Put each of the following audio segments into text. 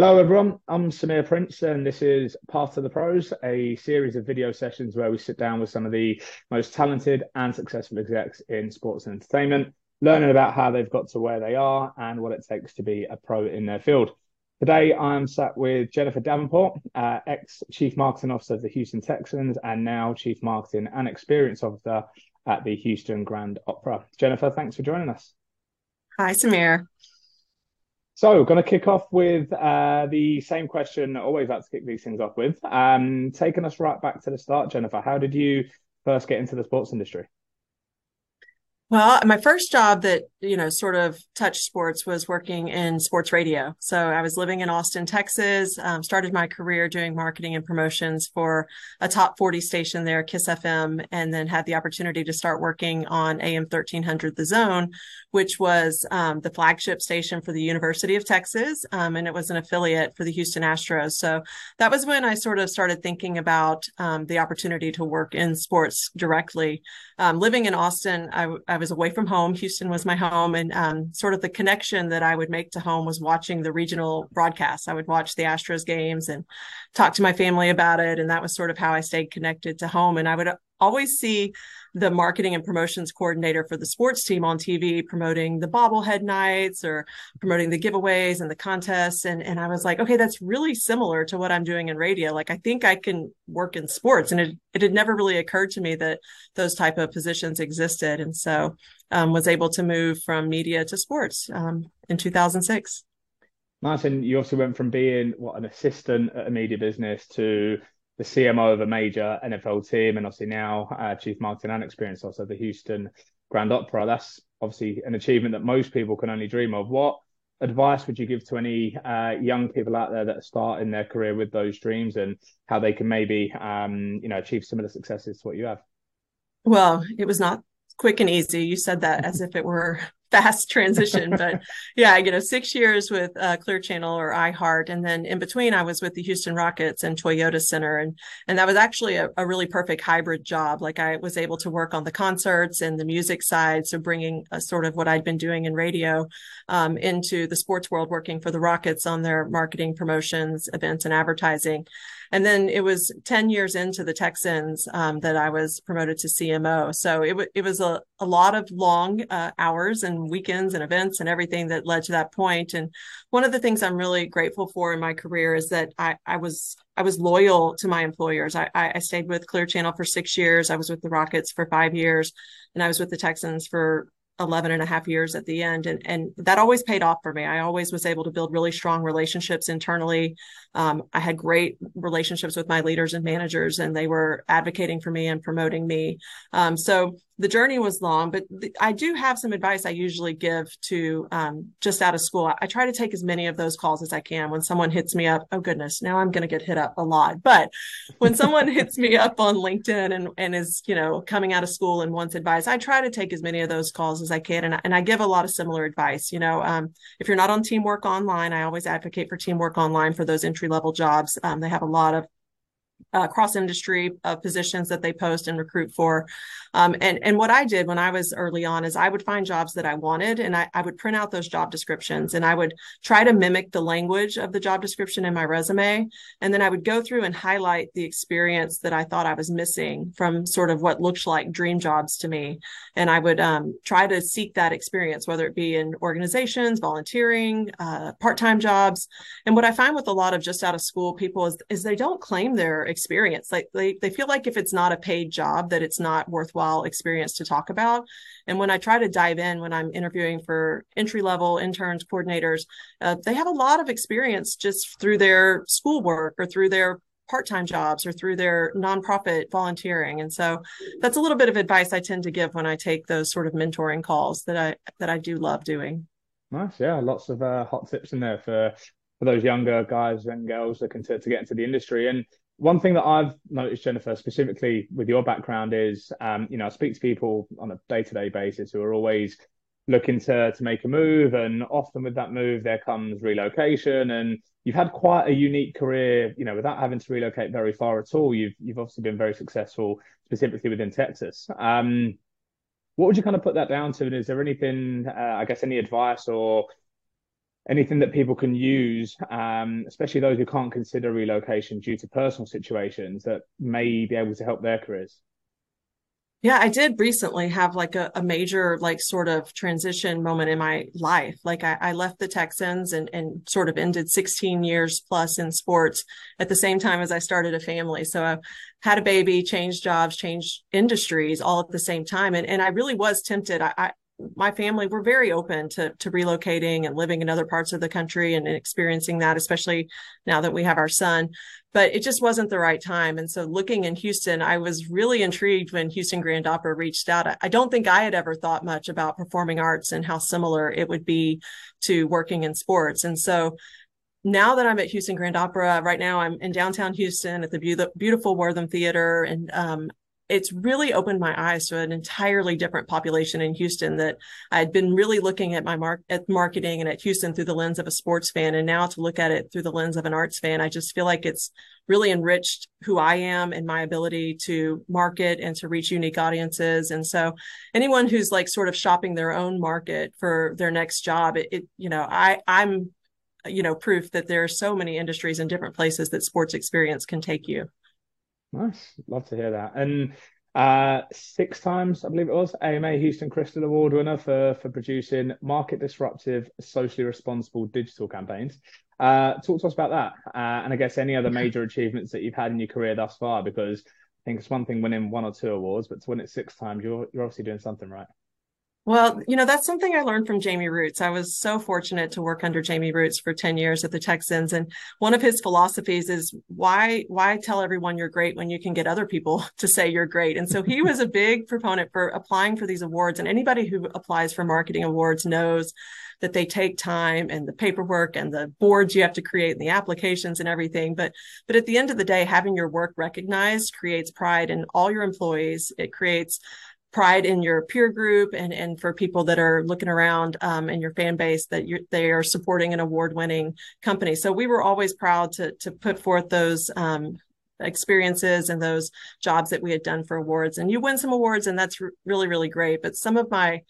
Hello, everyone. I'm Samir Prince, and this is Path to the Pros, a series of video sessions where we sit down with some of the most talented and successful execs in sports and entertainment, learning about how they've got to where they are and what it takes to be a pro in their field. Today, I'm sat with Jennifer Davenport, uh, ex Chief Marketing Officer of the Houston Texans, and now Chief Marketing and Experience Officer at the Houston Grand Opera. Jennifer, thanks for joining us. Hi, Samir. So, going to kick off with uh, the same question. Always like to kick these things off with. Um, taking us right back to the start, Jennifer. How did you first get into the sports industry? Well, my first job that, you know, sort of touched sports was working in sports radio. So I was living in Austin, Texas, um, started my career doing marketing and promotions for a top 40 station there, Kiss FM, and then had the opportunity to start working on AM 1300 The Zone, which was um, the flagship station for the University of Texas. Um, and it was an affiliate for the Houston Astros. So that was when I sort of started thinking about um, the opportunity to work in sports directly. Um, living in Austin, I, I was away from home. Houston was my home, and um, sort of the connection that I would make to home was watching the regional broadcasts. I would watch the Astros games and talk to my family about it, and that was sort of how I stayed connected to home. And I would always see the marketing and promotions coordinator for the sports team on TV promoting the bobblehead nights or promoting the giveaways and the contests. And, and I was like, okay, that's really similar to what I'm doing in radio. Like, I think I can work in sports. And it, it had never really occurred to me that those type of positions existed. And so um, was able to move from media to sports um, in 2006. Nice. And you also went from being what an assistant at a media business to the CMO of a major NFL team, and obviously now uh, Chief Marketing and Experience also the Houston Grand Opera. That's obviously an achievement that most people can only dream of. What advice would you give to any uh, young people out there that are starting their career with those dreams and how they can maybe um, you know achieve similar successes to what you have? Well, it was not quick and easy. You said that as if it were fast transition. but yeah, you know, six years with uh, Clear Channel or iHeart, and then in between, I was with the Houston Rockets and Toyota Center, and and that was actually a, a really perfect hybrid job. Like I was able to work on the concerts and the music side, so bringing a sort of what I'd been doing in radio um, into the sports world, working for the Rockets on their marketing, promotions, events, and advertising. And then it was 10 years into the Texans um, that I was promoted to CMO. So it, w- it was a, a lot of long uh, hours and weekends and events and everything that led to that point. And one of the things I'm really grateful for in my career is that I, I was I was loyal to my employers. I, I stayed with Clear Channel for six years. I was with the Rockets for five years, and I was with the Texans for 11 and a half years at the end. And, and that always paid off for me. I always was able to build really strong relationships internally. Um, I had great relationships with my leaders and managers, and they were advocating for me and promoting me. Um, so the journey was long, but th- I do have some advice I usually give to um, just out of school. I, I, try to take as many of those calls as I can when someone hits me up. Oh goodness, now I'm going to get hit up a lot. But when someone hits me up on LinkedIn and, and is, you know, coming out of school and wants advice, I try to take as many of those calls as I can. And I, and I give a lot of similar advice. You know, um, if you're not on Teamwork Online, I always advocate for Teamwork Online for those entry level jobs. Um, they have a lot of uh, cross industry uh, positions that they post and recruit for. Um, and and what I did when I was early on is I would find jobs that I wanted and I, I would print out those job descriptions and I would try to mimic the language of the job description in my resume. And then I would go through and highlight the experience that I thought I was missing from sort of what looked like dream jobs to me. And I would um, try to seek that experience, whether it be in organizations, volunteering, uh, part time jobs. And what I find with a lot of just out of school people is, is they don't claim their experience. Like they, they feel like if it's not a paid job, that it's not worthwhile experience to talk about. And when I try to dive in, when I'm interviewing for entry level interns, coordinators, uh, they have a lot of experience just through their schoolwork or through their part-time jobs or through their nonprofit volunteering and so that's a little bit of advice i tend to give when i take those sort of mentoring calls that i that i do love doing nice yeah lots of uh, hot tips in there for for those younger guys and girls looking to, to get into the industry and one thing that I've noticed, Jennifer, specifically with your background, is um, you know I speak to people on a day to day basis who are always looking to to make a move, and often with that move there comes relocation, and you've had quite a unique career, you know, without having to relocate very far at all. You've you've obviously been very successful, specifically within Texas. Um, what would you kind of put that down to? And is there anything, uh, I guess, any advice or anything that people can use, um, especially those who can't consider relocation due to personal situations that may be able to help their careers? Yeah, I did recently have like a, a major like sort of transition moment in my life. Like I, I, left the Texans and, and sort of ended 16 years plus in sports at the same time as I started a family. So I had a baby, changed jobs, changed industries all at the same time. And, and I really was tempted. I, I my family were very open to to relocating and living in other parts of the country and, and, experiencing that especially now that we have our son. But it just wasn't the right time. And so looking in houston i was really intrigued when houston grand opera reached out. I, don't think i had ever thought much about performing arts and how similar it would be to working in sports. And so now that I'm at Houston Grand Opera, right now I'm in downtown Houston at the be- beautiful Wortham Theater, and um, it's really opened my eyes to an entirely different population in Houston that I had been really looking at my mark at marketing and at Houston through the lens of a sports fan. And now to look at it through the lens of an arts fan, I just feel like it's really enriched who I am and my ability to market and to reach unique audiences. And so anyone who's like sort of shopping their own market for their next job, it, it you know, I, I'm, you know, proof that there are so many industries and different places that sports experience can take you. Nice. Love to hear that. And uh, six times, I believe it was, AMA Houston Crystal Award winner for, for producing market disruptive, socially responsible digital campaigns. Uh, talk to us about that. Uh, and I guess any other major achievements that you've had in your career thus far, because I think it's one thing winning one or two awards, but to win it six times, you're, you're obviously doing something right. Well, you know, that's something I learned from Jamey Rootes. I was so fortunate to work under Jamey Rootes for 10 years at the Texans. And one of his philosophies is why, why tell everyone you're great when you can get other people to say you're great? And so he was a big proponent for applying for these awards. And anybody who applies for marketing awards knows that they take time and the paperwork and the boards you have to create and the applications and everything. But, but at the end of the day, having your work recognized creates pride in all your employees. It creates pride in your peer group and and for people that are looking around um, in your fan base that you they are supporting an award winning company. So we were always proud to to put forth those. Um, experiences and those jobs that we had done for awards and you win some awards and that's really really great but some of my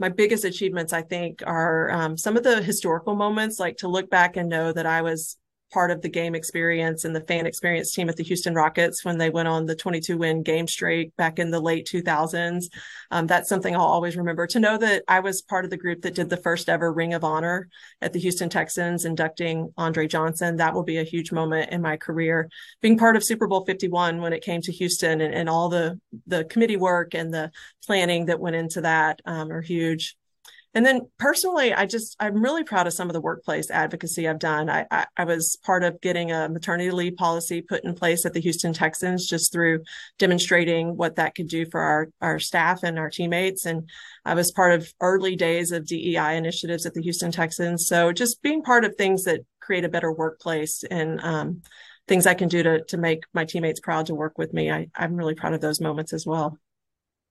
my biggest achievements i think are um, some of the historical moments like to look back and know that i was part of the game experience and the fan experience team at the Houston Rockets when they went on the 22 win game streak back in the late 2000s. Um, that's something I'll always remember. To know that I was part of the group that did the first ever Ring of Honor at the Houston Texans, inducting Andre Johnson, that will be a huge moment in my career. Being part of Super Bowl 51 when it came to Houston and, and all the the committee work and the planning that went into that um, are huge. And then personally, I just I'm really proud of some of the workplace advocacy I've done. I, I, I was part of getting a maternity leave policy put in place at the Houston Texans just through demonstrating what that could do for our our staff and our teammates. And I was part of early days of DEI initiatives at the Houston Texans. So just being part of things that create a better workplace and um, things I can do to to make my teammates proud to work with me. I, I'm really proud of those moments as well.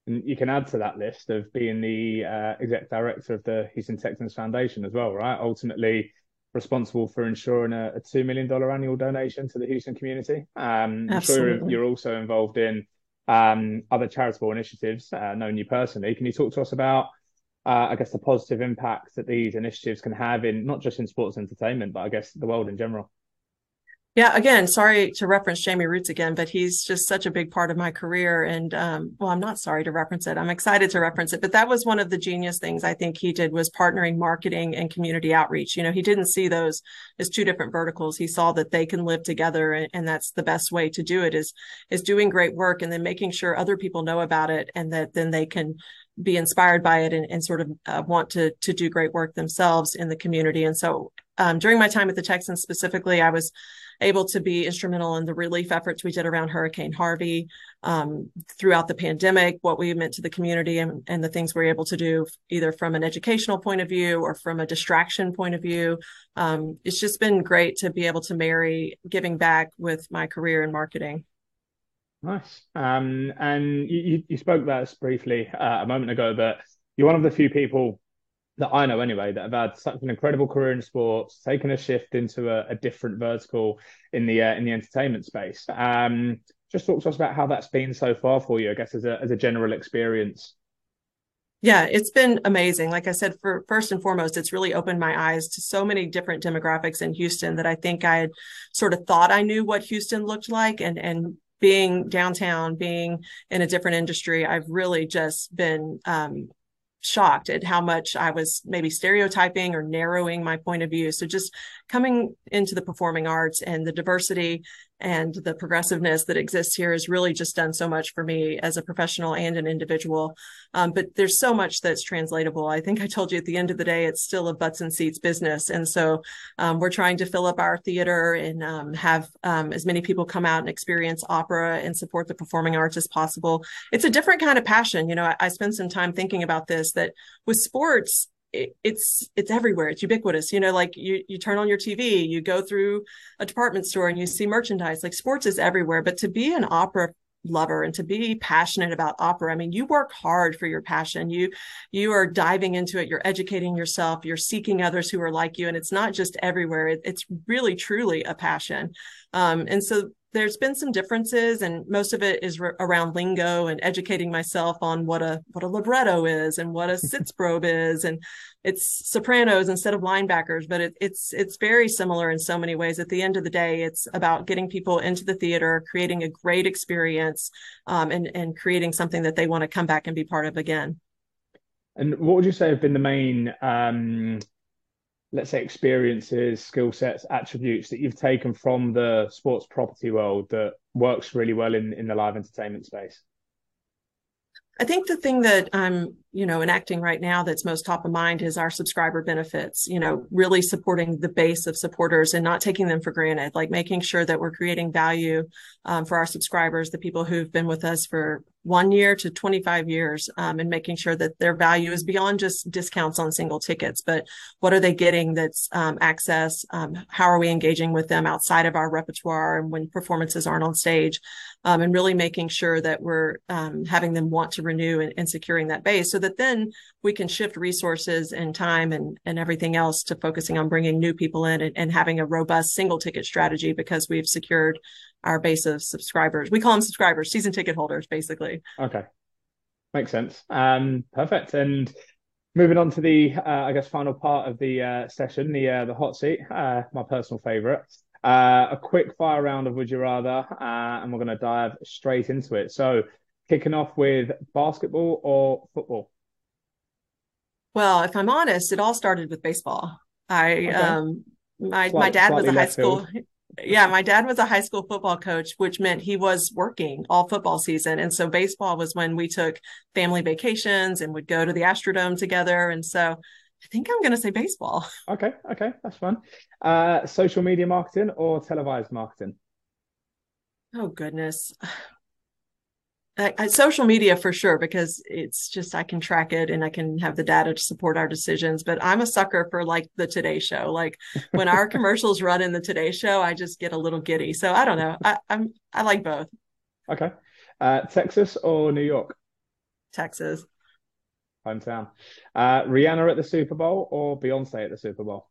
And you can add to that list of being the uh, exec director of the Houston Texans Foundation as well, right? Ultimately responsible for ensuring a, a $2 million annual donation to the Houston community. Um, I'm sure you're also involved in um, other charitable initiatives, uh, knowing you personally. Can you talk to us about, uh, I guess, the positive impact that these initiatives can have in not just in sports entertainment, but I guess the world in general? Yeah, again, sorry to reference Jamey Rootes again, but he's just such a big part of my career. And um, well, I'm not sorry to reference it. I'm excited to reference it. But that was one of the genius things I think he did was partnering marketing and community outreach. You know, he didn't see those as two different verticals. He saw that they can live together, and, and that's the best way to do it is is doing great work and then making sure other people know about it, and that then they can be inspired by it and, and sort of uh, want to to do great work themselves in the community. And so um, during my time at the Texans specifically, I was able to be instrumental in the relief efforts we did around Hurricane Harvey um, throughout the pandemic, what we meant to the community, and, and the things we are able to do either from an educational point of view or from a distraction point of view. Um, it's just been great to be able to marry giving back with my career in marketing. Nice. Um, and you, you spoke about this briefly uh, a moment ago, but you're one of the few people that I know anyway that have had such an incredible career in sports, taken a shift into a, a different vertical in the uh, in the entertainment space. Um, just talk to us about how that's been so far for you, I guess, as a as a general experience. Yeah, it's been amazing. Like I said, for first and foremost, it's really opened my eyes to so many different demographics in Houston that I think I had sort of thought I knew what Houston looked like and and being downtown, being in a different industry, I've really just been um, shocked at how much I was maybe stereotyping or narrowing my point of view. So just coming into the performing arts and the diversity and the progressiveness that exists here has really just done so much for me as a professional and an individual. Um, but there's so much that's translatable. I think I told you at the end of the day, it's still a butts and seats business. And so um, we're trying to fill up our theater and um, have um, as many people come out and experience opera and support the performing arts as possible. It's a different kind of passion. You know, I, I spent some time thinking about this that with sports, it's it's everywhere. It's ubiquitous. You know like you you turn on your tv you go through a department store and you see merchandise. Like sports is everywhere. But to be an opera lover and to be passionate about opera i mean you work hard for your passion. You you are diving into it. You're educating yourself. You're seeking others who are like you. And it's not just everywhere. It, it's really truly a passion. Um, and so there's been some differences and most of it is re- around lingo and educating myself on what a what a libretto is and what a sitzprobe is and it's sopranos instead of linebackers but it, it's it's very similar in so many ways. At the end of the day it's about getting people into the theater creating a great experience um, and and creating something that they want to come back and be part of again. And what would you say have been the main um, let's say experiences skill sets attributes that you've taken from the sports property world that works really well in in the live entertainment space? I think the thing that I'm, you know, enacting right now that's most top of mind is our subscriber benefits, you know, really supporting the base of supporters and not taking them for granted, like making sure that we're creating value um, for our subscribers, the people who've been with us for one year to 25 years um, and making sure that their value is beyond just discounts on single tickets but what are they getting that's um, access um, how are we engaging with them outside of our repertoire and when performances aren't on stage um, and really making sure that we're um, having them want to renew and, and, securing that base. So that then we can shift resources and time and, and everything else to focusing on bringing new people in and, and having a robust single ticket strategy because we've secured our base of subscribers. We call them subscribers, season ticket holders, basically. Okay, makes sense. Um, perfect. And moving on to the, uh, I guess, final part of the uh, session, the uh, the hot seat, uh, my personal favorite. Uh, a quick fire round of Would You Rather, uh, and we're going to dive straight into it. So, kicking off with basketball or football? Well, if I'm honest, it all started with baseball. I okay. um my my dad was a high school field yeah, my dad was a high school football coach, which meant he was working all football season. And so baseball was when we took family vacations and would go to the Astrodome together. And so I think I'm going to say baseball. Okay. Okay. That's fun. Uh, social media marketing or televised marketing? Oh, goodness. I, I, social media for sure because it's just I can track it and I can have the data to support our decisions. But I'm a sucker for like the Today Show. Like when our commercials run in the Today Show, I just get a little giddy. So I don't know. I, I'm I like both. Okay, uh, Texas or New York? Texas. Hometown. Uh, Rihanna at the Super Bowl or Beyonce at the Super Bowl?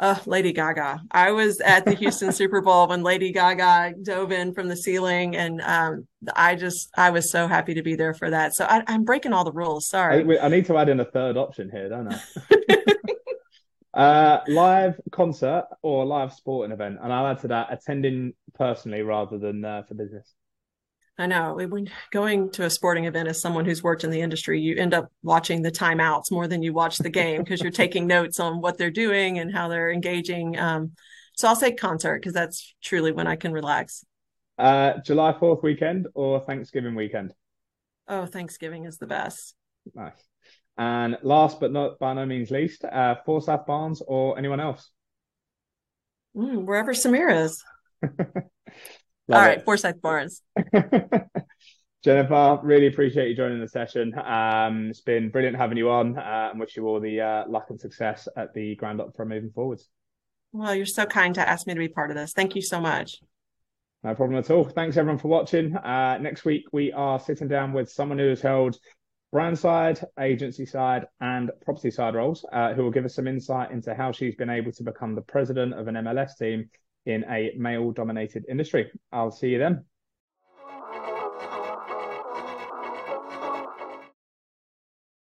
Uh, Lady Gaga. I was at the Houston Super Bowl when Lady Gaga dove in from the ceiling, and um, I just I was so happy to be there for that. So I, am breaking all the rules. Sorry. I, I, need to add in a third option here, don't I? uh, live concert or live sporting event, and I'll add to that attending personally rather than uh, for business. I know when going to a sporting event as someone who's worked in the industry, you end up watching the timeouts more than you watch the game because you're taking notes on what they're doing and how they're engaging. Um, so I'll say concert because that's truly when I can relax. Uh, July 4th weekend or Thanksgiving weekend? Oh, Thanksgiving is the best. Nice. And last but not by no means least, uh, Forsyth Barnes or anyone else? Mm, wherever Samir is. Love All right, it. Forsyth Barnes. Jennifer, really appreciate you joining the session. Um, it's been brilliant having you on uh, and wish you all the uh, luck and success at the Grand Opera moving forwards. Well, you're so kind to ask me to be part of this. Thank you so much. No problem at all. Thanks everyone for watching. Uh, next week, we are sitting down with someone who has held brand side, agency side, and property side roles, uh, who will give us some insight into how she's been able to become the president of an MLS team in a male dominated industry. I'll see you then.